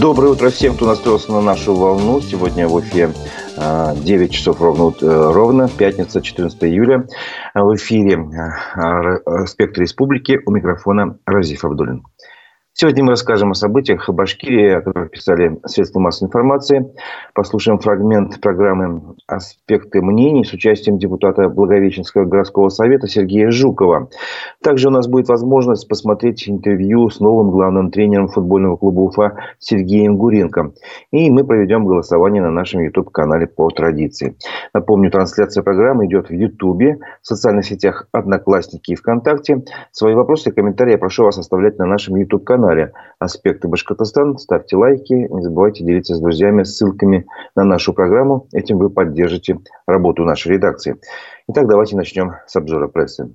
Доброе утро всем, кто настроился на нашу волну. Сегодня в эфире 9 часов ровно, э, ровно пятница, 14 июля. В эфире э, «Спектр Республики» у микрофона Разиф Абдулин. Сегодня мы расскажем о событиях в Башкирии, о которых писали средства массовой информации. Послушаем фрагмент программы «Аспекты мнений» с участием депутата Благовещенского городского совета Сергея Жукова. Также у нас будет возможность посмотреть интервью с новым главным тренером футбольного клуба Уфа Сергеем Гуренко. И мы проведем голосование на нашем YouTube-канале по традиции. Напомню, трансляция программы идет в YouTube, в социальных сетях Одноклассники и ВКонтакте. Свои вопросы и комментарии я прошу вас оставлять на нашем YouTube-канале канале «Аспекты Башкортостан». Ставьте лайки, не забывайте делиться с друзьями ссылками на нашу программу. Этим вы поддержите работу нашей редакции. Итак, давайте начнем с обзора прессы.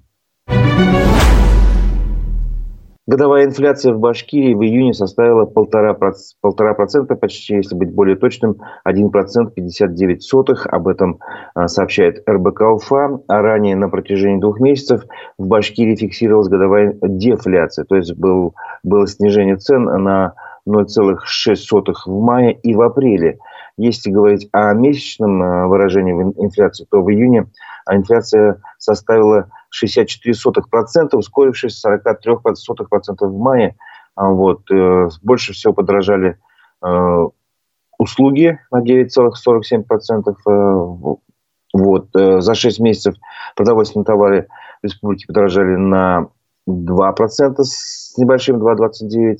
Годовая инфляция в Башкирии в июне составила полтора, процента, почти, если быть более точным, 1 процент 59 сотых. Об этом а, сообщает РБК УФА. А ранее на протяжении двух месяцев в Башкирии фиксировалась годовая дефляция. То есть был, было снижение цен на 0,6 в мае и в апреле. Если говорить о месячном а, выражении инфляции, то в июне инфляция составила 64%, ускорившись с 43% в мае. А вот. Э, больше всего подорожали э, услуги на 9,47%. Э, вот. За 6 месяцев продовольственные товары республики подорожали на 2% с небольшим 2,29%.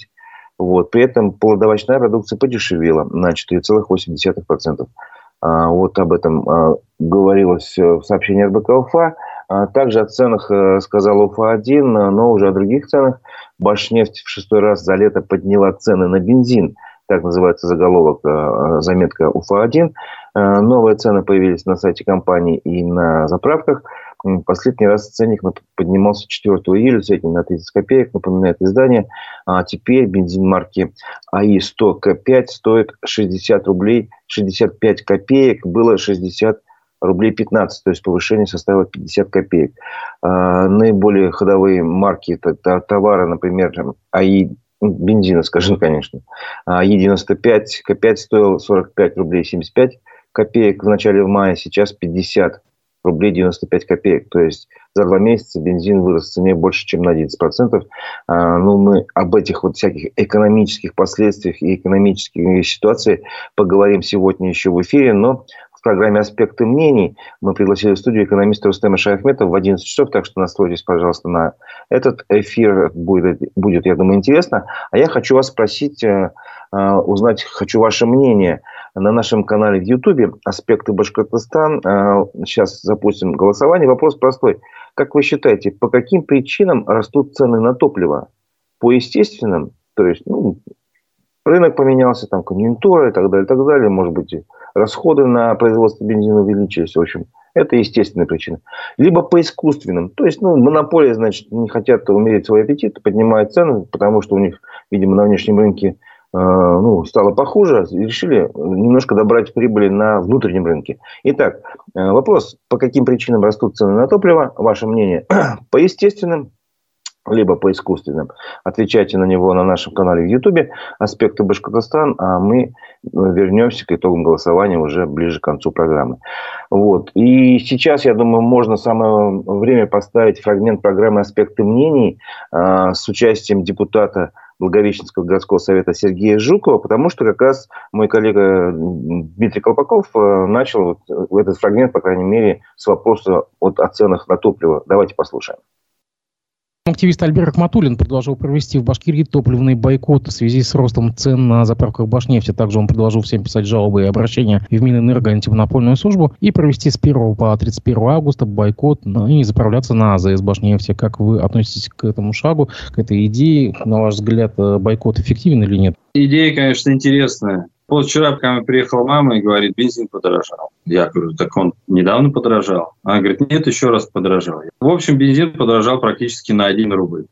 Вот. При этом плодовочная продукция подешевела на 4,8%. А, вот об этом говорилось в сообщении РБК УФА. А также о ценах э, сказал УФА-1, но уже о других ценах. Башнефть в шестой раз за лето подняла цены на бензин. Так называется заголовок, э, заметка УФА-1. Э, новые цены появились на сайте компании и на заправках. Последний раз ценник поднимался 4 июля, средний на 30 копеек, напоминает издание. А теперь бензин марки АИ-100К5 стоит 60 рублей 65 копеек, было 60 рублей 15, то есть повышение составило 50 копеек. А, наиболее ходовые марки это товары, например, АИ бензина, скажем, конечно. АИ-95 К5 стоил 45 рублей 75 копеек в начале мая, сейчас 50 рублей 95 копеек. То есть за два месяца бензин вырос в цене больше, чем на 11%. А, ну, мы об этих вот всяких экономических последствиях и экономических ситуациях поговорим сегодня еще в эфире, но в программе «Аспекты мнений». Мы пригласили в студию экономиста Рустема Шаяхметова в 11 часов, так что настройтесь, пожалуйста, на этот эфир. Будет, будет я думаю, интересно. А я хочу вас спросить, э, э, узнать, хочу ваше мнение. На нашем канале в Ютубе «Аспекты Башкортостан». Э, сейчас запустим голосование. Вопрос простой. Как вы считаете, по каким причинам растут цены на топливо? По естественным, то есть ну, рынок поменялся, там конъюнктура и так далее, и так далее, может быть, расходы на производство бензина увеличились, в общем, это естественная причина. Либо по искусственным. То есть, ну, монополия, значит, не хотят умерить свой аппетит, поднимают цены, потому что у них, видимо, на внешнем рынке э, ну, стало похуже, решили немножко добрать прибыли на внутреннем рынке. Итак, э, вопрос, по каким причинам растут цены на топливо? Ваше мнение? по естественным, либо по искусственным. Отвечайте на него на нашем канале в Ютубе «Аспекты Башкортостан», а мы вернемся к итогам голосования уже ближе к концу программы. Вот. И сейчас, я думаю, можно самое время поставить фрагмент программы «Аспекты мнений» э, с участием депутата Благовещенского городского совета Сергея Жукова, потому что как раз мой коллега Дмитрий Колпаков э, начал этот фрагмент, по крайней мере, с вопроса от, о ценах на топливо. Давайте послушаем. Активист Альберт Ахматуллин предложил провести в Башкирии топливный бойкот в связи с ростом цен на заправках Башнефти. Также он предложил всем писать жалобы и обращения в Минэнерго антимонопольную службу и провести с 1 по 31 августа бойкот и заправляться на АЗС Башнефти. Как вы относитесь к этому шагу, к этой идее? На ваш взгляд, э, бойкот эффективен или нет? Идея, конечно, интересная. Вот вчера ко мне приехала мама и говорит, бензин подорожал. Я говорю, так он недавно подорожал. Она говорит, нет, еще раз подорожал. В общем, бензин подорожал практически на 1 рубль.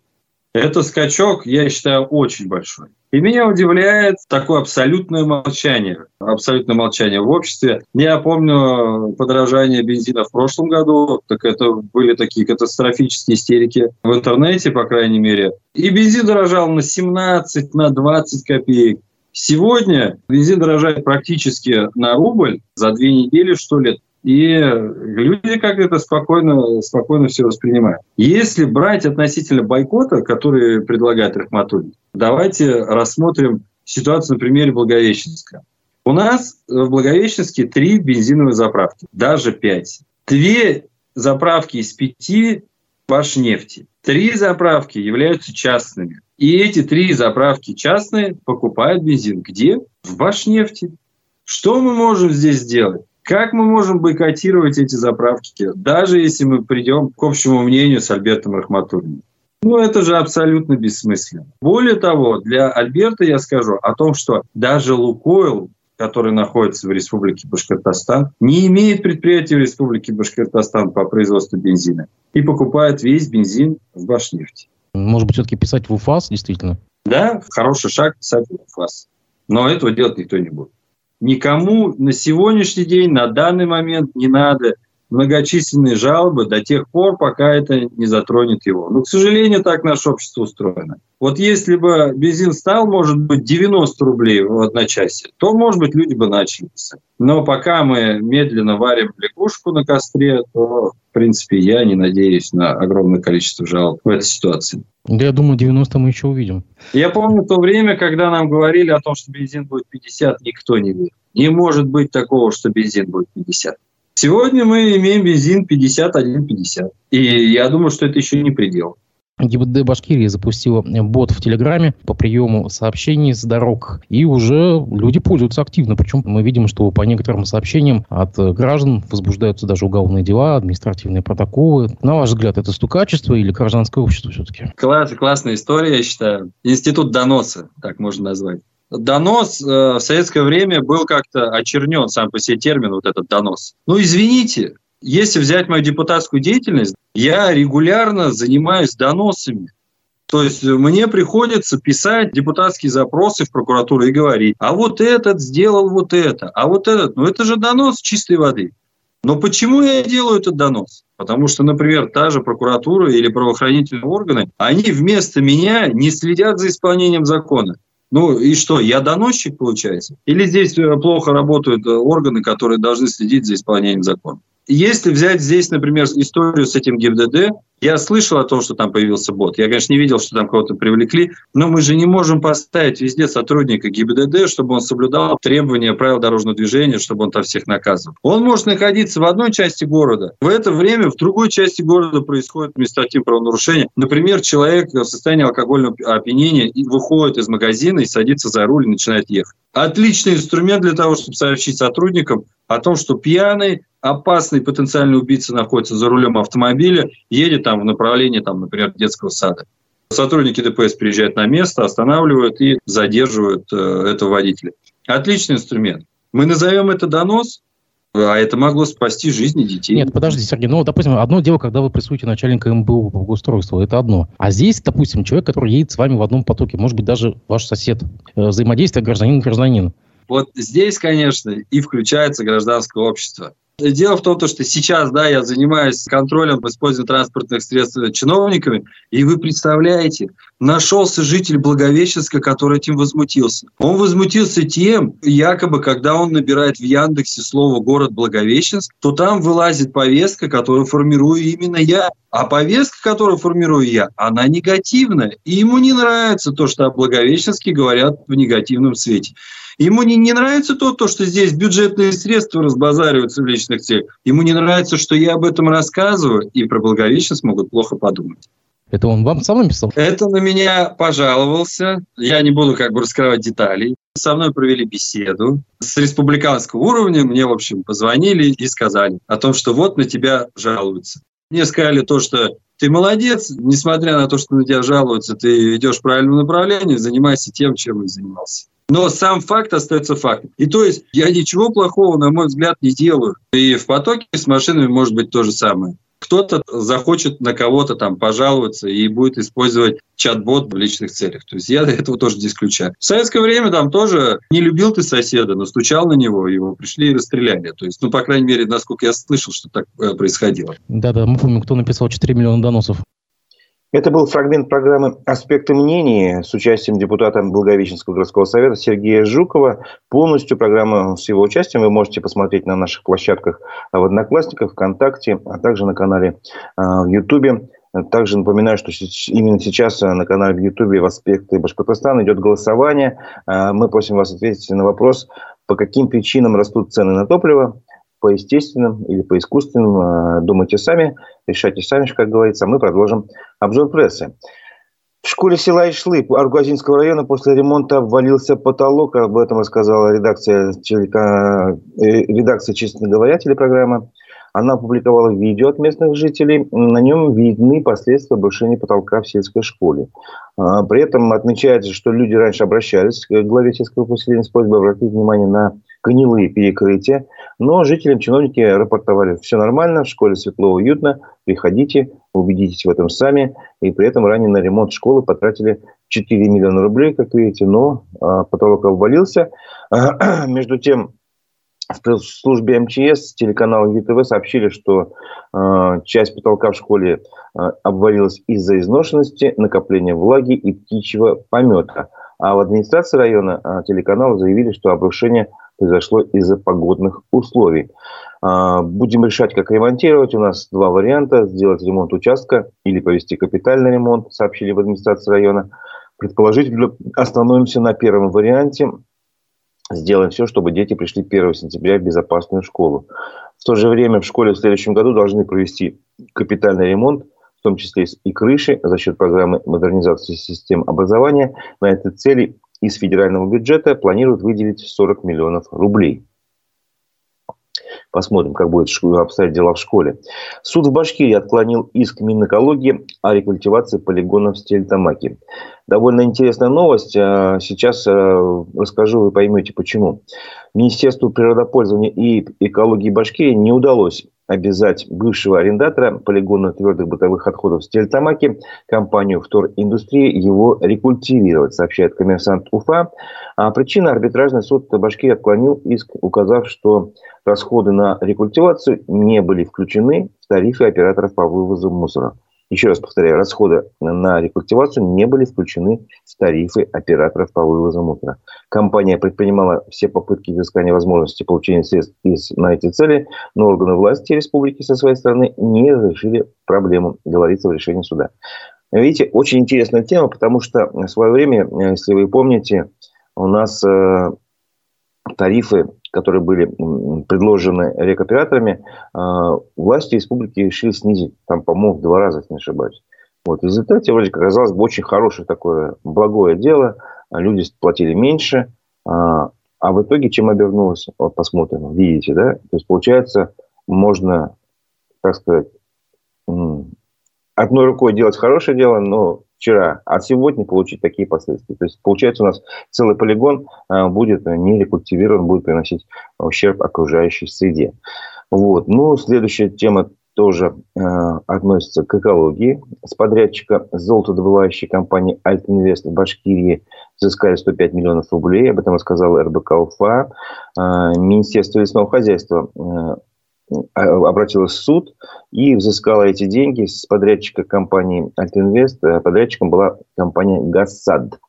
Это скачок, я считаю, очень большой. И меня удивляет такое абсолютное молчание. Абсолютное молчание в обществе. Я помню подорожание бензина в прошлом году. Так это были такие катастрофические истерики в интернете, по крайней мере. И бензин дорожал на 17, на 20 копеек. Сегодня бензин дорожает практически на рубль за две недели, что ли, и люди как это спокойно, спокойно все воспринимают. Если брать относительно бойкота, который предлагает Рахматуллин, давайте рассмотрим ситуацию на примере Благовещенска. У нас в Благовещенске три бензиновые заправки, даже пять. Две заправки из пяти Башнефти. Три заправки являются частными. И эти три заправки частные покупают бензин. Где? В Башнефти. Что мы можем здесь сделать? Как мы можем бойкотировать эти заправки, даже если мы придем к общему мнению с Альбертом Рахматуллиным? Ну, это же абсолютно бессмысленно. Более того, для Альберта я скажу о том, что даже Лукойл, который находится в Республике Башкортостан, не имеет предприятия в Республике Башкортостан по производству бензина и покупает весь бензин в Башнефти. Может быть, все-таки писать в УФАС, действительно? Да, хороший шаг писать в УФАС. Но этого делать никто не будет. Никому на сегодняшний день, на данный момент не надо многочисленные жалобы до тех пор, пока это не затронет его. Но, к сожалению, так наше общество устроено. Вот если бы бензин стал, может быть, 90 рублей в одночасье, то, может быть, люди бы начали писать. Но пока мы медленно варим лягушку на костре, то, в принципе, я не надеюсь на огромное количество жалоб в этой ситуации. Да, я думаю, 90 мы еще увидим. Я помню то время, когда нам говорили о том, что бензин будет 50, никто не верил. Не может быть такого, что бензин будет 50. Сегодня мы имеем бензин 51-50. И я думаю, что это еще не предел. ГИБДД Башкирии запустила бот в Телеграме по приему сообщений с дорог. И уже люди пользуются активно. Причем мы видим, что по некоторым сообщениям от граждан возбуждаются даже уголовные дела, административные протоколы. На ваш взгляд, это стукачество или гражданское общество все-таки? Класс, классная история, я считаю. Институт доноса, так можно назвать донос э, в советское время был как-то очернен сам по себе термин, вот этот донос. Ну, извините, если взять мою депутатскую деятельность, я регулярно занимаюсь доносами. То есть мне приходится писать депутатские запросы в прокуратуру и говорить, а вот этот сделал вот это, а вот этот. Ну это же донос чистой воды. Но почему я делаю этот донос? Потому что, например, та же прокуратура или правоохранительные органы, они вместо меня не следят за исполнением закона. Ну и что, я доносчик, получается? Или здесь э, плохо работают э, органы, которые должны следить за исполнением закона? Если взять здесь, например, историю с этим ГИБДД, я слышал о том, что там появился бот. Я, конечно, не видел, что там кого-то привлекли, но мы же не можем поставить везде сотрудника ГИБДД, чтобы он соблюдал требования правил дорожного движения, чтобы он там всех наказывал. Он может находиться в одной части города. В это время в другой части города происходит административное правонарушение. Например, человек в состоянии алкогольного опьянения выходит из магазина и садится за руль и начинает ехать. Отличный инструмент для того, чтобы сообщить сотрудникам о том, что пьяный опасный потенциальный убийца находится за рулем автомобиля, едет там в направлении, там, например, детского сада. Сотрудники ДПС приезжают на место, останавливают и задерживают э, этого водителя. Отличный инструмент. Мы назовем это донос, а это могло спасти жизни детей. Нет, подожди, Сергей, ну, допустим, одно дело, когда вы прессуете начальника МБУ по благоустройству, это одно. А здесь, допустим, человек, который едет с вами в одном потоке, может быть, даже ваш сосед, э, взаимодействие гражданин-гражданин. Вот здесь, конечно, и включается гражданское общество. Дело в том, что сейчас да, я занимаюсь контролем использования транспортных средств чиновниками, и вы представляете, нашелся житель Благовещенска, который этим возмутился. Он возмутился тем, якобы, когда он набирает в Яндексе слово «город Благовещенск», то там вылазит повестка, которую формирую именно я. А повестка, которую формирую я, она негативная. И ему не нравится то, что о Благовещенске говорят в негативном свете. Ему не, не нравится то, то, что здесь бюджетные средства разбазариваются в личных целях. Ему не нравится, что я об этом рассказываю, и про Благовещенск могут плохо подумать. Это он вам сам написал? Это на меня пожаловался. Я не буду как бы раскрывать деталей. Со мной провели беседу. С республиканского уровня мне, в общем, позвонили и сказали о том, что вот на тебя жалуются. Мне сказали то, что ты молодец, несмотря на то, что на тебя жалуются, ты идешь в правильном направлении, занимайся тем, чем и занимался. Но сам факт остается фактом. И то есть я ничего плохого, на мой взгляд, не делаю. И в потоке с машинами может быть то же самое. Кто-то захочет на кого-то там пожаловаться и будет использовать чат-бот в личных целях. То есть я этого тоже не исключаю. В советское время там тоже не любил ты соседа, но стучал на него, его пришли и расстреляли. То есть, ну, по крайней мере, насколько я слышал, что так э, происходило. Да-да, мы помним, кто написал 4 миллиона доносов. Это был фрагмент программы «Аспекты мнений» с участием депутата Благовещенского городского совета Сергея Жукова. Полностью программу с его участием вы можете посмотреть на наших площадках в Одноклассниках, ВКонтакте, а также на канале а, в Ютубе. Также напоминаю, что именно сейчас на канале в Ютубе в «Аспекты Башкортостана» идет голосование. А, мы просим вас ответить на вопрос, по каким причинам растут цены на топливо по естественным или по искусственным. А, думайте сами, решайте сами, как говорится. Мы продолжим обзор прессы. В школе села Ишлы Аргуазинского района после ремонта обвалился потолок. Об этом рассказала редакция. Э, редакция «Честно говоря» телепрограмма. Она опубликовала видео от местных жителей. На нем видны последствия обрушения потолка в сельской школе. А, при этом отмечается, что люди раньше обращались к главе сельского поселения с просьбой обратить внимание на гнилые перекрытия. Но жителям чиновники рапортовали, все нормально, в школе светло, уютно, приходите, убедитесь в этом сами. И при этом ранее на ремонт школы потратили 4 миллиона рублей, как видите, но а, потолок обвалился. Между тем, в службе МЧС телеканала ЮТВ сообщили, что э, часть потолка в школе э, обвалилась из-за изношенности, накопления влаги и птичьего помета. А в администрации района э, телеканала заявили, что обрушение произошло из-за погодных условий. Э, будем решать, как ремонтировать. У нас два варианта. Сделать ремонт участка или повести капитальный ремонт, сообщили в администрации района. Предположительно, остановимся на первом варианте сделаем все, чтобы дети пришли 1 сентября в безопасную школу. В то же время в школе в следующем году должны провести капитальный ремонт, в том числе и крыши, за счет программы модернизации систем образования. На этой цели из федерального бюджета планируют выделить 40 миллионов рублей. Посмотрим, как будет обстоять дела в школе. Суд в Башкирии отклонил иск Минэкологии о рекультивации полигонов в Стельтамаке. Довольно интересная новость. А, сейчас а, расскажу, вы поймете почему. Министерству природопользования и экологии Башкирии не удалось обязать бывшего арендатора полигона твердых бытовых отходов Стельтамаки, компанию «Вториндустрия», его рекультивировать, сообщает коммерсант Уфа. А причина арбитражный суд Башкирии отклонил иск, указав, что расходы на рекультивацию не были включены в тарифы операторов по вывозу мусора. Еще раз повторяю, расходы на рекультивацию не были включены в тарифы операторов по вывозу мусора. Компания предпринимала все попытки изыскания возможности получения средств из, на эти цели, но органы власти республики со своей стороны не разрешили проблему, говорится в решении суда. Видите, очень интересная тема, потому что в свое время, если вы помните, у нас э, тарифы которые были предложены рекоператорами, а, власти республики решили снизить, там, по-моему, в два раза, если не ошибаюсь. Вот. В результате, вроде как, оказалось бы очень хорошее такое благое дело. Люди платили меньше. А, а в итоге чем обернулось? Вот посмотрим. Видите, да? То есть, получается, можно, так сказать, одной рукой делать хорошее дело, но вчера, а сегодня получить такие последствия. То есть, получается, у нас целый полигон а, будет не рекультивирован, будет приносить ущерб окружающей среде. Вот. Ну, следующая тема тоже э, относится к экологии. С подрядчика золотодобывающей компании «Альтинвест» в Башкирии взыскали 105 миллионов рублей. Об этом рассказал РБК УФА. Э, Министерство лесного хозяйства э, обратилась в суд и взыскала эти деньги с подрядчика компании «Альтинвест». Э, подрядчиком была компания «Газсад».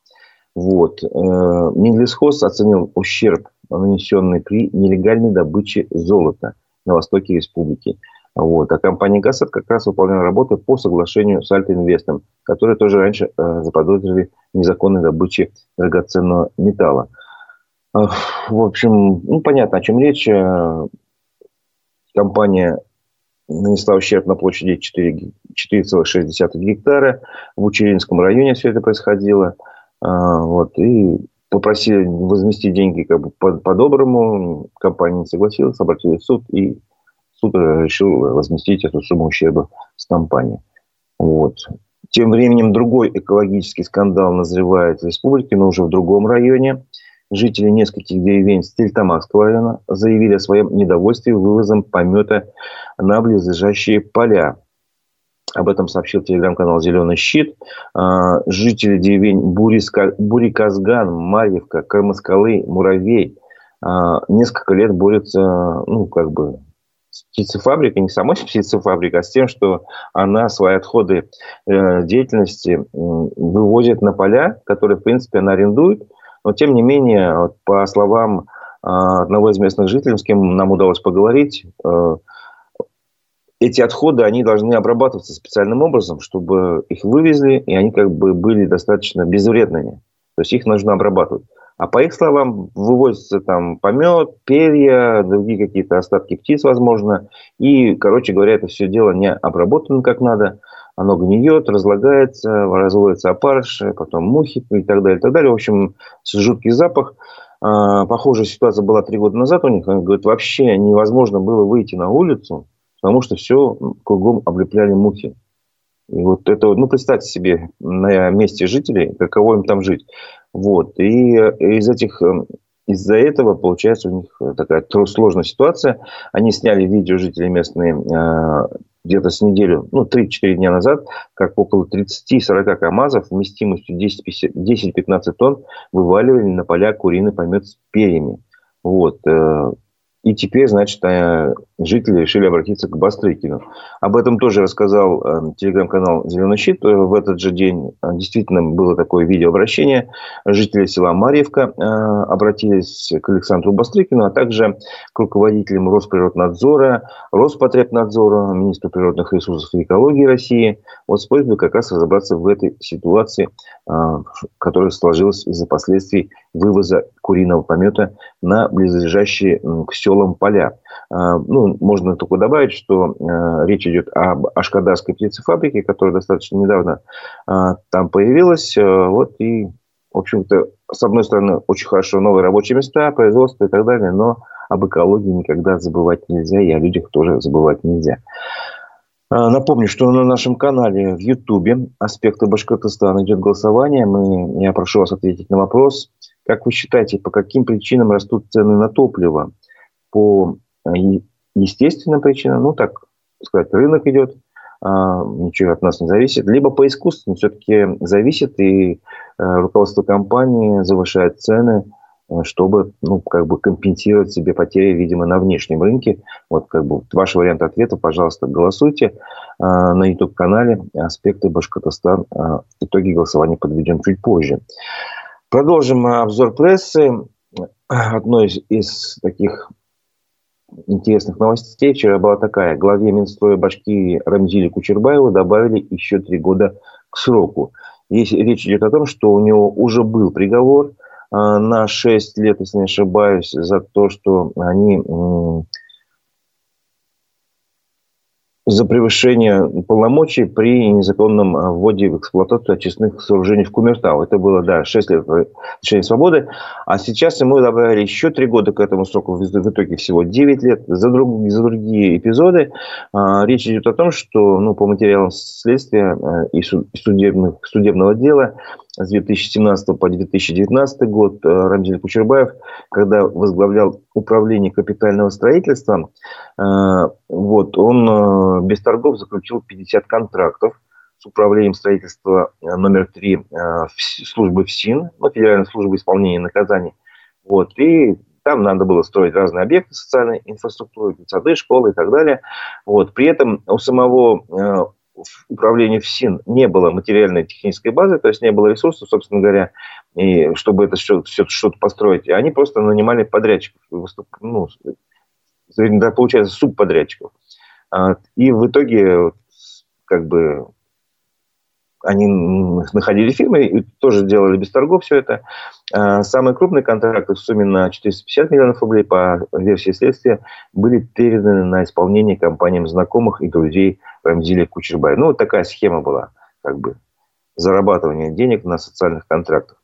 Вот. Э, Минлесхоз оценил ущерб, нанесенный при нелегальной добыче золота на востоке республики. Вот. А компания «Газсад» как раз выполняла работы по соглашению с «Альтинвестом», которые тоже раньше э, заподозрили незаконной добыче драгоценного металла. В общем, ну, понятно, о чем речь компания нанесла ущерб на площади 4,6 гектара. В Учеринском районе все это происходило. А, вот, и попросили возместить деньги как бы по-доброму. Компания не согласилась, обратились в суд, и суд решил возместить эту сумму ущерба с компанией. Вот. Тем временем другой экологический скандал назревает в республике, но уже в другом районе – Жители нескольких деревень Стельтамакского района заявили о своем недовольстве вывозом помета на близлежащие поля. Об этом сообщил телеграм-канал «Зеленый щит». А, жители деревень Буриказган, Марьевка, Кармаскалы, Муравей а, несколько лет борются, ну, как бы, с птицефабрикой, не самой птицефабрикой, а с тем, что она свои отходы э, деятельности вывозит на поля, которые, в принципе, она арендует. Но, тем не менее, вот, по словам э, одного из местных жителей, с кем нам удалось поговорить, э, эти отходы, они должны обрабатываться специальным образом, чтобы их вывезли, и они как бы были достаточно безвредными. То есть их нужно обрабатывать. А по их словам, вывозится там помет, перья, другие какие-то остатки птиц, возможно. И, короче говоря, это все дело не обработано как надо. Оно гниет, разлагается, разводятся опарыши, потом мухи и так далее, и так далее. В общем, жуткий запах. А, похожая ситуация была три года назад у них. Они говорят, вообще невозможно было выйти на улицу, потому что все кругом облепляли мухи. И вот это, ну, представьте себе на месте жителей, каково им там жить. Вот. И из этих эм, из-за этого получается у них такая сложная ситуация. Они сняли видео жители местные э, где-то с неделю, ну, 3-4 дня назад, как около 30-40 КАМАЗов вместимостью 10-15 тонн вываливали на поля куриный помет с перьями. Вот. И теперь, значит, э, жители решили обратиться к Бастрыкину. Об этом тоже рассказал э, телеграм-канал «Зеленый щит». Э, в этот же день действительно было такое видеообращение. Жители села Марьевка обратились к Александру Бастрыкину, а также к руководителям Росприроднадзора, Роспотребнадзора, министру природных ресурсов и экологии России. Вот с просьбой как раз разобраться в этой ситуации, которая сложилась из-за последствий вывоза куриного помета на близлежащие к селам поля. А, ну, можно только добавить, что а, речь идет об Ашкадарской птицефабрике, которая достаточно недавно а, там появилась. Вот и, в общем-то, с одной стороны, очень хорошо новые рабочие места, производство и так далее, но об экологии никогда забывать нельзя, и о людях тоже забывать нельзя. Напомню, что на нашем канале в Ютубе «Аспекты Башкортостана» идет голосование. Мы, я прошу вас ответить на вопрос. Как вы считаете, по каким причинам растут цены на топливо? По э, естественным причинам, ну, так сказать, рынок идет, а, ничего от нас не зависит, либо по искусственным все-таки зависит, и э, руководство компании завышает цены, чтобы, ну, как бы компенсировать себе потери, видимо, на внешнем рынке. Вот, как бы, ваш вариант ответа, пожалуйста, голосуйте на YouTube-канале «Аспекты Башкортостан». Итоги голосования подведем чуть позже. Продолжим обзор прессы. Одной из, из таких интересных новостей вчера была такая. Главе Минстроя Башкирии Рамзиле Кучербаеву добавили еще три года к сроку. Здесь речь идет о том, что у него уже был приговор на 6 лет, если не ошибаюсь, за то, что они за превышение полномочий при незаконном а, вводе в эксплуатацию очистных сооружений в Кумертау. Это было, да, 6 лет лишения свободы. А сейчас ему добавили еще 3 года к этому сроку, в итоге всего 9 лет. За, друг, за другие эпизоды а, речь идет о том, что ну, по материалам следствия а, и судебных, судебного дела с 2017 по 2019 год э, Рамзиль Кучербаев, когда возглавлял управление капитального строительства, э, вот, он э, без торгов заключил 50 контрактов с управлением строительства номер 3 службы ФСИН, ну, Федеральной службы исполнения наказаний. Вот, и там надо было строить разные объекты социальной инфраструктуры, сады, школы и так далее. Вот. При этом у самого управлении ФСИН не было материальной технической базы, то есть не было ресурсов, собственно говоря, и чтобы это все, все что-то построить. Они просто нанимали подрядчиков, ну, получается, субподрядчиков. А, и в итоге как бы они находили фирмы и тоже делали без торгов все это. А, самые крупные контракты в сумме на 450 миллионов рублей по версии следствия были переданы на исполнение компаниям знакомых и друзей Рамзиля Кучербая. Ну, вот такая схема была, как бы, зарабатывания денег на социальных контрактах.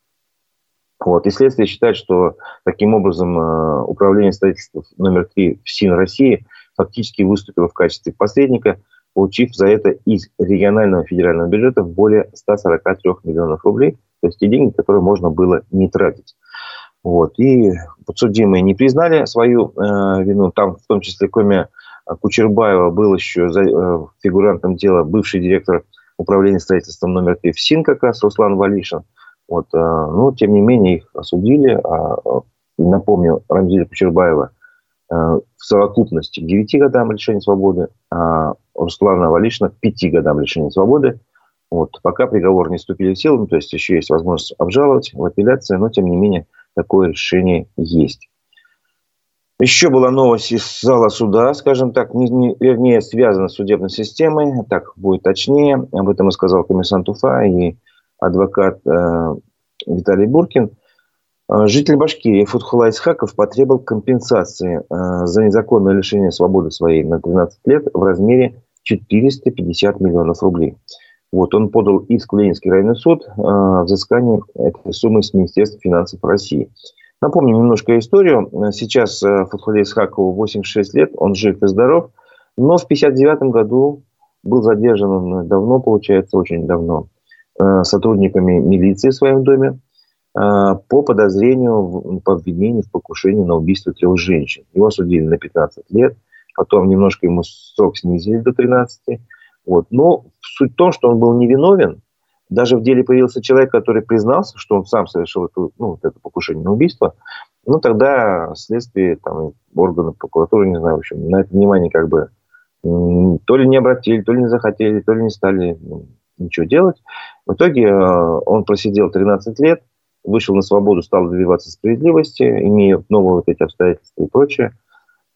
Вот. И следствие считает, что таким образом а, управление строительства номер 3 в СИН России фактически выступило в качестве посредника – получив за это из регионального федерального бюджета более 143 миллионов рублей, то есть те деньги, которые можно было не тратить. Вот. И подсудимые не признали свою э, вину. Там, в том числе, кроме Кучербаева, был еще за, э, фигурантом дела бывший директор управления строительством номер 3 в СИН как раз Руслан Валишин. Вот, э, но, тем не менее, их осудили. А, напомню, Рамзиля Кучербаева в совокупности к 9 годам лишения свободы, а Руслана Валишина к 5 годам лишения свободы. Вот. Пока приговор не вступили в силу, ну, то есть еще есть возможность обжаловать в апелляции, но тем не менее такое решение есть. Еще была новость из зала суда, скажем так, не, не, вернее, связана с судебной системой, так будет точнее. Об этом и сказал комиссант УФА и адвокат э, Виталий Буркин. Э, житель Башкирии Футхула Исхаков потребовал компенсации э, за незаконное лишение свободы своей на 13 лет в размере 450 миллионов рублей. Вот, он подал иск в Ленинский районный суд о взыскании этой суммы с Министерства финансов России. Напомню немножко историю. Сейчас Фатхуле Исхакову 86 лет, он жив и здоров, но в 59 году был задержан он давно, получается, очень давно, сотрудниками милиции в своем доме по подозрению, по обвинению в покушении на убийство трех женщин. Его осудили на 15 лет, потом немножко ему срок снизили до 13. Вот. Но суть в том, что он был невиновен. Даже в деле появился человек, который признался, что он сам совершил это, ну, вот это покушение на убийство. Ну, тогда следствие, там, органы прокуратуры, не знаю, в общем, на это внимание как бы то ли не обратили, то ли не захотели, то ли не стали ну, ничего делать. В итоге э, он просидел 13 лет, вышел на свободу, стал добиваться справедливости, имея новые вот эти обстоятельства и прочее.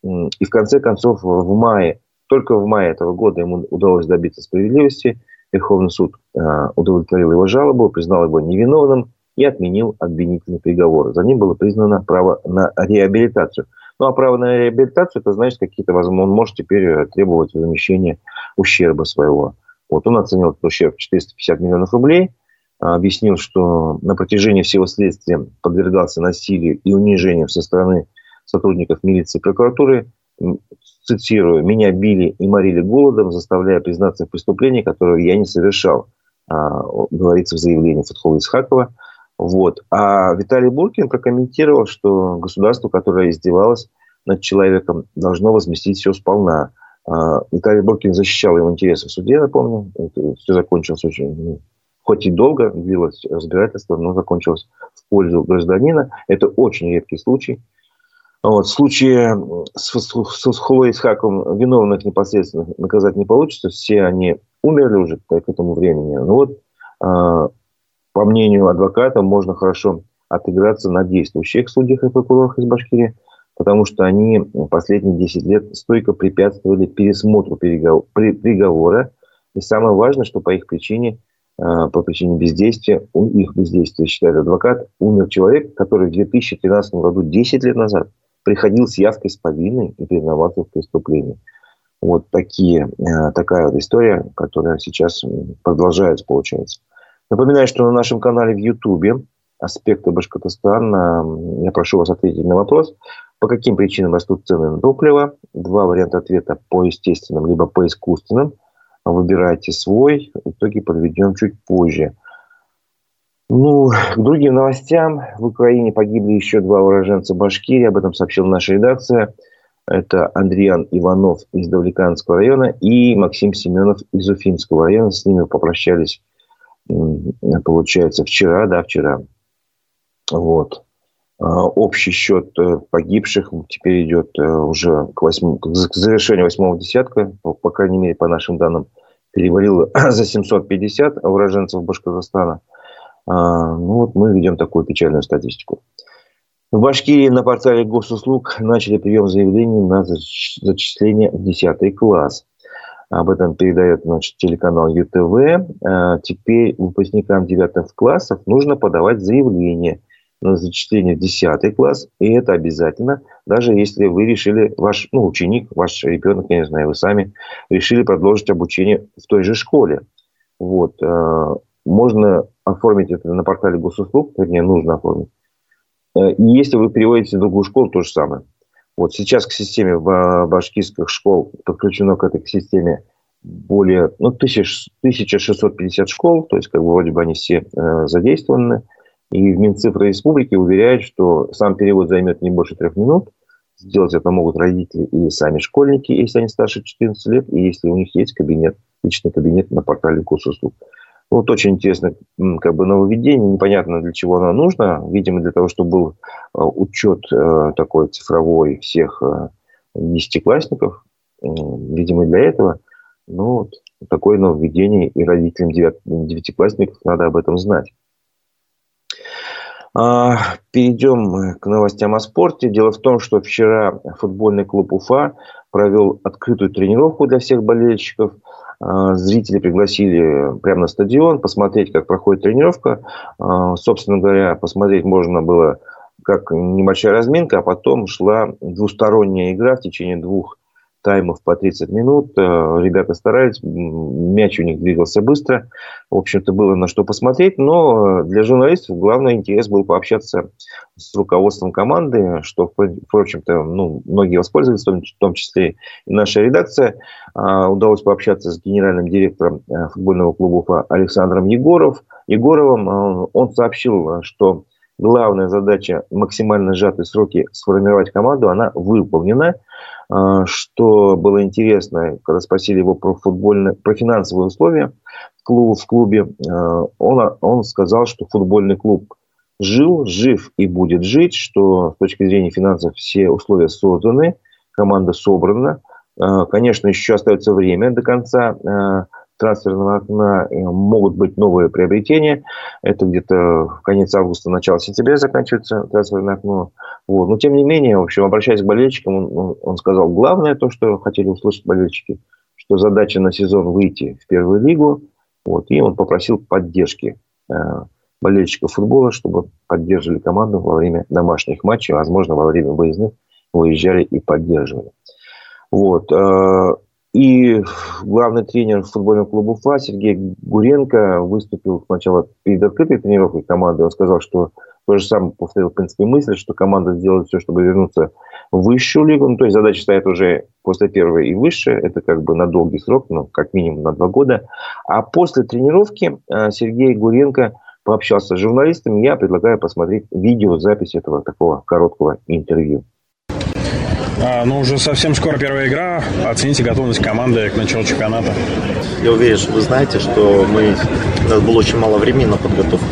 И в конце концов в мае только в мае этого года ему удалось добиться справедливости. Верховный суд э, удовлетворил его жалобу, признал его невиновным и отменил обвинительный приговор. За ним было признано право на реабилитацию. Ну, а право на реабилитацию, это значит, какие-то, возможно, он может теперь э, требовать возмещения ущерба своего. Вот он оценил этот ущерб в 450 миллионов рублей, а, объяснил, что на протяжении всего следствия подвергался насилию и унижению со стороны сотрудников милиции и прокуратуры, цитирую, «меня били и морили голодом, заставляя признаться в преступлении, которое я не совершал», а, говорится в заявлении Фатхова Исхакова. Вот. А Виталий Буркин прокомментировал, что государство, которое издевалось над человеком, должно возместить все сполна. А, Виталий Буркин защищал его интересы в суде, напомню. Все закончилось очень, ну, хоть и долго длилось разбирательство, но закончилось в пользу гражданина. Это очень редкий случай. Вот, в случае с, с, с Исхаком виновных непосредственно наказать не получится. Все они умерли уже к этому времени. Ну вот, э, по мнению адвоката, можно хорошо отыграться на действующих судьях и прокурорах из Башкирии, потому что они последние 10 лет стойко препятствовали пересмотру приговора. И самое важное, что по их причине, по причине бездействия, у их бездействия, считает адвокат, умер человек, который в 2013 году, 10 лет назад, приходил с явкой с повинной и признавался в преступлении. Вот такие, э, такая вот история, которая сейчас продолжается, получается. Напоминаю, что на нашем канале в Ютубе «Аспекты Башкортостана» я прошу вас ответить на вопрос, по каким причинам растут цены на топливо. Два варианта ответа по естественным, либо по искусственным. Выбирайте свой. Итоги подведем чуть позже. Ну, к другим новостям. В Украине погибли еще два уроженца Башкирии. Об этом сообщила наша редакция. Это Андриан Иванов из Давликанского района и Максим Семенов из Уфимского района. С ними попрощались, получается, вчера, да, вчера. Вот. А, общий счет э, погибших теперь идет э, уже к, восьмому, к завершению восьмого десятка, по крайней мере, по нашим данным, перевалило за 750 уроженцев Башкортостана – а, ну вот мы ведем такую печальную статистику. В Башкирии на портале госуслуг начали прием заявлений на зачисление в 10 класс. Об этом передает значит, телеканал ЮТВ. А, теперь выпускникам 9 классов нужно подавать заявление зачисление в 10 класс. И это обязательно, даже если вы решили, ваш ну, ученик, ваш ребенок, я не знаю, вы сами решили продолжить обучение в той же школе. Вот. А, можно оформить это на портале госуслуг, вернее, нужно оформить. Э, и если вы переводите в другую школу, то же самое. Вот сейчас к системе башкирских школ подключено к этой системе более ну, 1650 школ, то есть как бы вроде бы они все э, задействованы. И в Минцифры Республики уверяют, что сам перевод займет не больше трех минут. Сделать это могут родители и сами школьники, если они старше 14 лет, и если у них есть кабинет, личный кабинет на портале госуслуг. Вот очень интересно, как бы нововведение, непонятно для чего оно нужно. Видимо, для того, чтобы был э, учет э, такой цифровой всех э, десятиклассников. Видимо, для этого ну, вот, такое нововведение, и родителям девятиклассников надо об этом знать. А, перейдем к новостям о спорте. Дело в том, что вчера футбольный клуб Уфа провел открытую тренировку для всех болельщиков. А, зрители пригласили прямо на стадион посмотреть, как проходит тренировка. А, собственно говоря, посмотреть можно было как небольшая разминка, а потом шла двусторонняя игра в течение двух таймов по 30 минут. Э, ребята старались, мяч у них двигался быстро. В общем-то, было на что посмотреть. Но для журналистов главный интерес был пообщаться с руководством команды, что, впрочем-то, ну, многие воспользовались, в том числе и наша редакция. А, удалось пообщаться с генеральным директором э, футбольного клуба Александром Егоров. Егоровым э, он сообщил, что главная задача максимально сжатые сроки сформировать команду, она выполнена. А, что было интересно, когда спросили его про футбольные, про финансовые условия в, клуб, в клубе, а, он, он сказал, что футбольный клуб жил, жив и будет жить, что с точки зрения финансов все условия созданы, команда собрана. А, конечно, еще остается время до конца трансферного окна могут быть новые приобретения. Это где-то в конец августа, начало сентября заканчивается трансферное окно. Вот. Но тем не менее, в общем, обращаясь к болельщикам, он, он сказал, главное то, что хотели услышать болельщики, что задача на сезон выйти в первую лигу. Вот. И он попросил поддержки э, болельщиков футбола, чтобы поддерживали команду во время домашних матчей, возможно, во время выездных выезжали и поддерживали. Вот. И главный тренер футбольного клуба УФА Сергей Гуренко выступил сначала перед открытой тренировкой команды. Он сказал, что то же самое повторил, в принципе, мысль, что команда сделает все, чтобы вернуться в высшую лигу. Ну, то есть задача стоит уже после первой и выше. Это как бы на долгий срок, ну, как минимум на два года. А после тренировки э, Сергей Гуренко пообщался с журналистами. Я предлагаю посмотреть видеозапись этого такого короткого интервью. А, ну, уже совсем скоро первая игра. Оцените готовность команды к началу чемпионата. Я уверен, что вы знаете, что мы, у нас было очень мало времени на подготовку.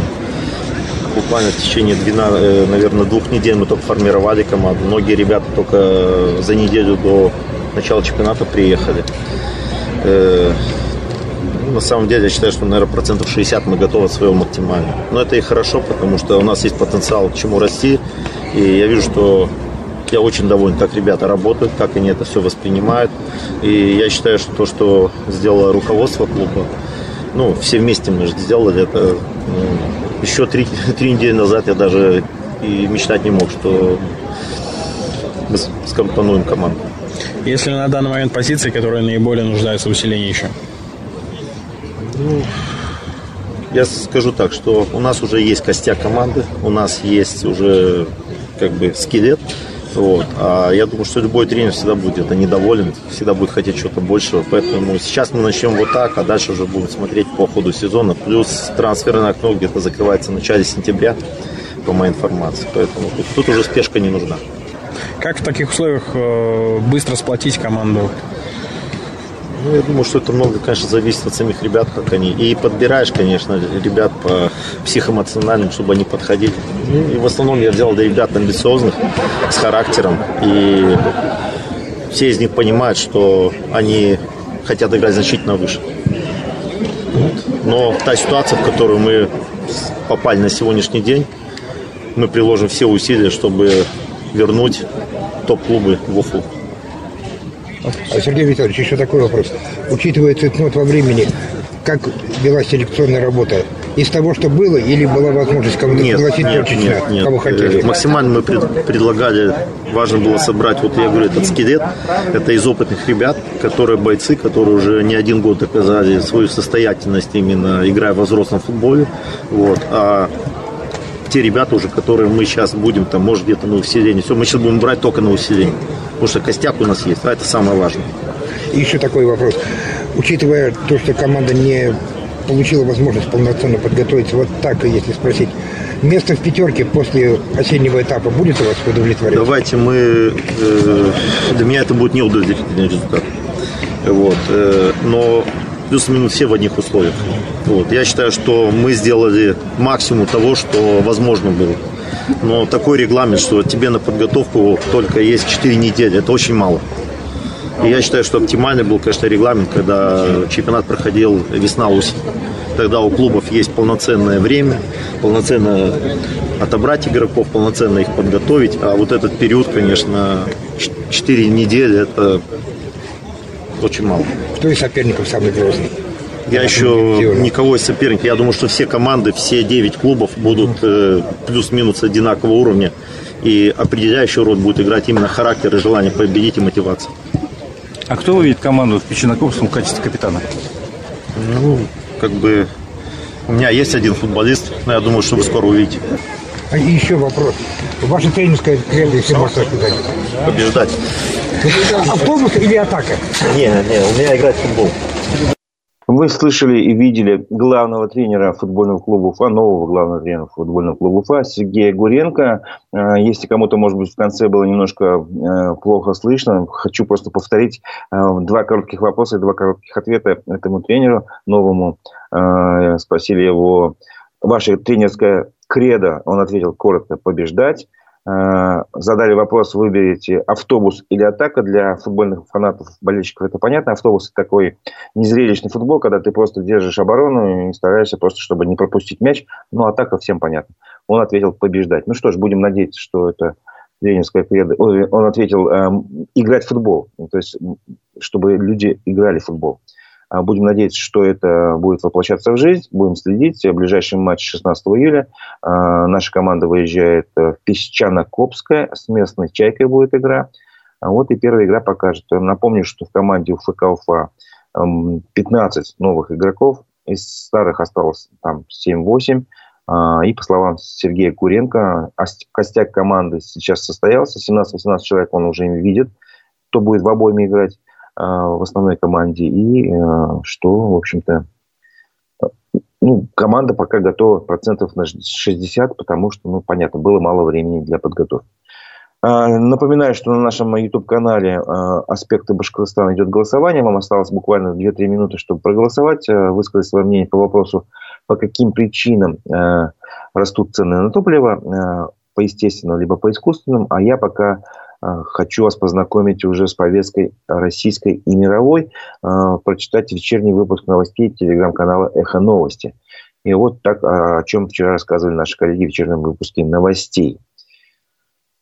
Буквально в течение, 12, э, наверное, двух недель мы только формировали команду. Многие ребята только за неделю до начала чемпионата приехали. Э, ну, на самом деле, я считаю, что, наверное, процентов 60 мы готовы от своего максимально. Но это и хорошо, потому что у нас есть потенциал к чему расти. И я вижу, что я очень доволен, как ребята работают, как они это все воспринимают. И я считаю, что то, что сделало руководство клуба, ну, все вместе мы же сделали это. Ну, еще три, три недели назад я даже и мечтать не мог, что мы скомпонуем команду. Если на данный момент позиции, которые наиболее нуждаются в усилении еще? Ну, я скажу так, что у нас уже есть костяк команды, у нас есть уже как бы скелет, вот. А я думаю, что любой тренер всегда будет это недоволен, всегда будет хотеть чего-то большего. Поэтому сейчас мы начнем вот так, а дальше уже будем смотреть по ходу сезона. Плюс трансферное окно где-то закрывается в начале сентября, по моей информации. Поэтому тут, тут уже спешка не нужна. Как в таких условиях э, быстро сплотить команду? Ну, я думаю, что это много, конечно, зависит от самих ребят, как они. И подбираешь, конечно, ребят по психоэмоциональным, чтобы они подходили. И в основном я взял ребят амбициозных, с характером. И все из них понимают, что они хотят играть значительно выше. Но та ситуация, в которую мы попали на сегодняшний день, мы приложим все усилия, чтобы вернуть топ-клубы в Уфу. А Сергей Витальевич, еще такой вопрос. Учитывая цветнот во времени, как велась селекционная работа? Из того, что было, или была возможность кого-то нет, пригласить нет, точечно, нет, нет. кого хотели? Э, максимально мы пред, предлагали, важно было собрать, вот я говорю, этот скелет, это из опытных ребят, которые бойцы, которые уже не один год доказали свою состоятельность именно играя в взрослом футболе. Вот. А те ребята уже, которые мы сейчас будем, там, может, где-то на усиление. Все, мы сейчас будем брать только на усиление. Потому что костяк у нас есть, а это самое важное. И еще такой вопрос. Учитывая то, что команда не получила возможность полноценно подготовиться, вот так, если спросить, место в пятерке после осеннего этапа будет у вас удовлетворять? Давайте мы... Э, для меня это будет неудовлетворительный результат. Вот. Э, но плюс-минус все в одних условиях. Вот. Я считаю, что мы сделали максимум того, что возможно было. Но такой регламент, что тебе на подготовку только есть 4 недели, это очень мало. И я считаю, что оптимальный был, конечно, регламент, когда чемпионат проходил весна-осень. Тогда у клубов есть полноценное время, полноценно отобрать игроков, полноценно их подготовить. А вот этот период, конечно, 4 недели, это очень мало. Кто из соперников самый грозный? Я еще никого из соперников. Я думаю, что все команды, все 9 клубов будут э, плюс-минус одинакового уровня. И определяющий роль будет играть именно характер и желание победить и мотивация. А кто выведет команду в Песчинокопском в качестве капитана? Ну, как бы у меня есть один футболист, но я думаю, что вы скоро увидите. А еще вопрос. Ваша тренерская кредо, если можно сказать. Побеждать. Автобус или атака? Не, не, у меня играть в футбол. Вы слышали и видели главного тренера футбольного клуба Уфа, нового главного тренера футбольного клуба Уфа Сергея Гуренко. Э, если кому-то, может быть, в конце было немножко э, плохо слышно, хочу просто повторить э, два коротких вопроса и два коротких ответа этому тренеру новому. Спросили его, ваша тренерская кредо, он ответил коротко, побеждать. Э, задали вопрос, выберите автобус или атака. Для футбольных фанатов, болельщиков это понятно. Автобус – это такой незрелищный футбол, когда ты просто держишь оборону и стараешься просто, чтобы не пропустить мяч. Ну, атака всем понятно. Он ответил побеждать. Ну что ж, будем надеяться, что это тренерская кредо. Он ответил э, играть в футбол. То есть, чтобы люди играли в футбол. А будем надеяться, что это будет воплощаться в жизнь. Будем следить. Ближайший матч 16 июля. А, наша команда выезжает в Песчано-Копское. С местной «Чайкой» будет игра. А вот и первая игра покажет. Напомню, что в команде УФК Уфа 15 новых игроков. Из старых осталось там 7-8. И по словам Сергея Куренко, костяк команды сейчас состоялся. 17-18 человек он уже им видит, кто будет в обойме играть. А, в основной команде. И э, что, в общем-то, ну, команда пока готова процентов на 60, потому что, ну, понятно, было мало времени для подготовки. А, напоминаю, что на нашем YouTube-канале а, «Аспекты Башкортостана» идет голосование. Вам осталось буквально 2-3 минуты, чтобы проголосовать, высказать свое мнение по вопросу, по каким причинам растут цены на топливо, по естественным либо по искусственным. А я пока хочу вас познакомить уже с повесткой российской и мировой. А, прочитать вечерний выпуск новостей телеграм-канала «Эхо новости». И вот так, а, о чем вчера рассказывали наши коллеги в вечернем выпуске новостей.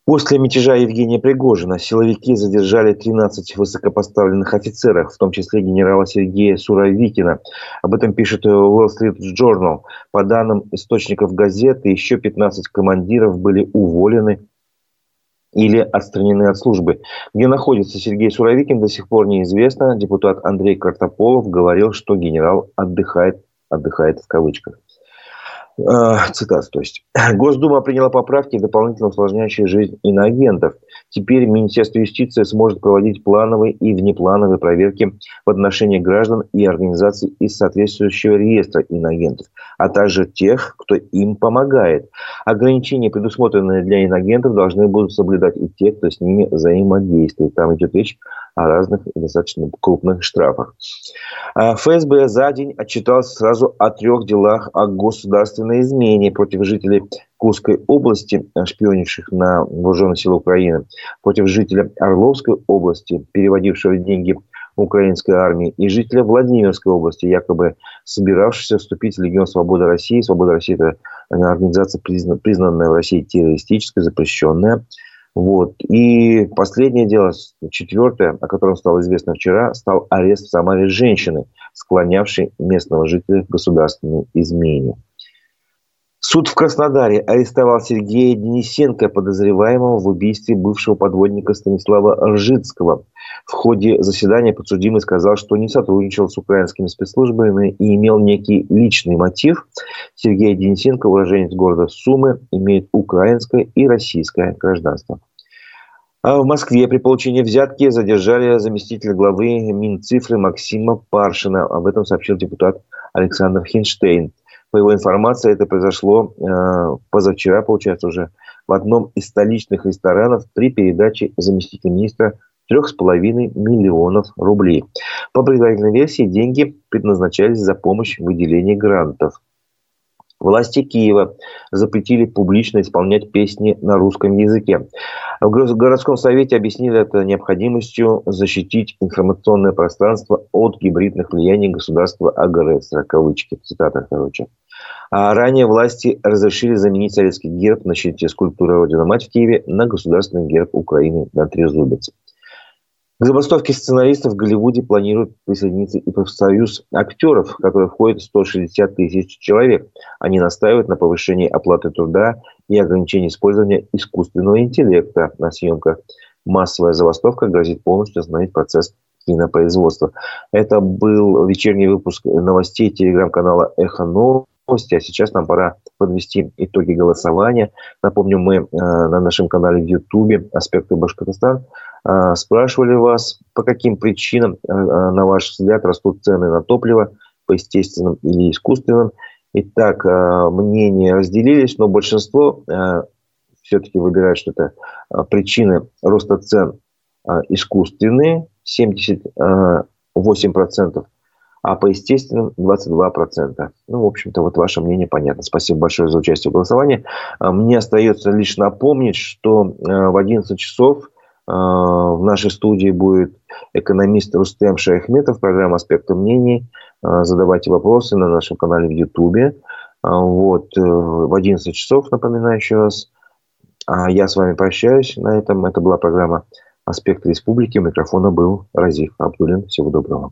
После мятежа Евгения Пригожина силовики задержали 13 высокопоставленных офицеров, в том числе генерала Сергея Суровикина. Об этом пишет Wall Street Journal. По данным источников газеты, еще 15 командиров были уволены или отстранены от службы. Где находится Сергей Суровикин, до сих пор неизвестно. Депутат Андрей Картополов говорил, что генерал отдыхает, отдыхает в кавычках. Э, цитат, то есть. Госдума приняла поправки, дополнительно усложняющие жизнь иноагентов. Теперь Министерство юстиции сможет проводить плановые и внеплановые проверки в отношении граждан и организаций из соответствующего реестра иноагентов, а также тех, кто им помогает. Ограничения, предусмотренные для иноагентов, должны будут соблюдать и те, кто с ними взаимодействует. Там идет речь о разных достаточно крупных штрафах. А ФСБ за день отчитался сразу о трех делах о государственной измене против жителей Курской области, шпионивших на вооруженные силы Украины, против жителя Орловской области, переводившего деньги украинской армии, и жителя Владимирской области, якобы собиравшегося вступить в Легион Свободы России. Свобода России – это организация, признанная в России террористической, запрещенная. Вот. И последнее дело, четвертое, о котором стало известно вчера, стал арест в Самаре женщины, склонявшей местного жителя к государственной измене. Суд в Краснодаре арестовал Сергея Денисенко, подозреваемого в убийстве бывшего подводника Станислава Ржицкого. В ходе заседания подсудимый сказал, что не сотрудничал с украинскими спецслужбами и имел некий личный мотив. Сергей Денисенко, уроженец города Сумы, имеет украинское и российское гражданство. А в Москве при получении взятки задержали заместителя главы Минцифры Максима Паршина. Об этом сообщил депутат Александр Хинштейн. По его информации, это произошло э, позавчера, получается, уже в одном из столичных ресторанов при передаче заместителя министра 3,5 миллионов рублей. По предварительной версии, деньги предназначались за помощь в выделении грантов. Власти Киева запретили публично исполнять песни на русском языке. В городском совете объяснили это необходимостью защитить информационное пространство от гибридных влияний государства-агрессора. Кавычки, цитата, короче. А ранее власти разрешили заменить советский герб на щите скульптуры Родина Мать в Киеве на государственный герб Украины на трезубец. К забастовке сценаристов в Голливуде планируют присоединиться и профсоюз актеров, в который входит 160 тысяч человек. Они настаивают на повышении оплаты труда и ограничении использования искусственного интеллекта на съемках. Массовая забастовка грозит полностью остановить процесс кинопроизводства. Это был вечерний выпуск новостей телеграм-канала «Эхо новости», а сейчас нам пора подвести итоги голосования. Напомню, мы э, на нашем канале в Ютубе «Аспекты Башкортостан» э, спрашивали вас, по каким причинам, э, на ваш взгляд, растут цены на топливо, по естественным или искусственным. Итак, мнения разделились, но большинство все-таки выбирает, что это причины роста цен искусственные, 78%, а по естественным 22%. Ну, в общем-то, вот ваше мнение понятно. Спасибо большое за участие в голосовании. А, мне остается лишь напомнить, что а, в 11 часов а, в нашей студии будет экономист Рустем Шайхметов, программа «Аспекты мнений». Задавайте вопросы на нашем канале в Ютубе. Вот, э, в 11 часов, напоминаю еще раз. А я с вами прощаюсь на этом. Это была программа «Аспекты республики». У микрофона был Разив Абдулин. Всего доброго.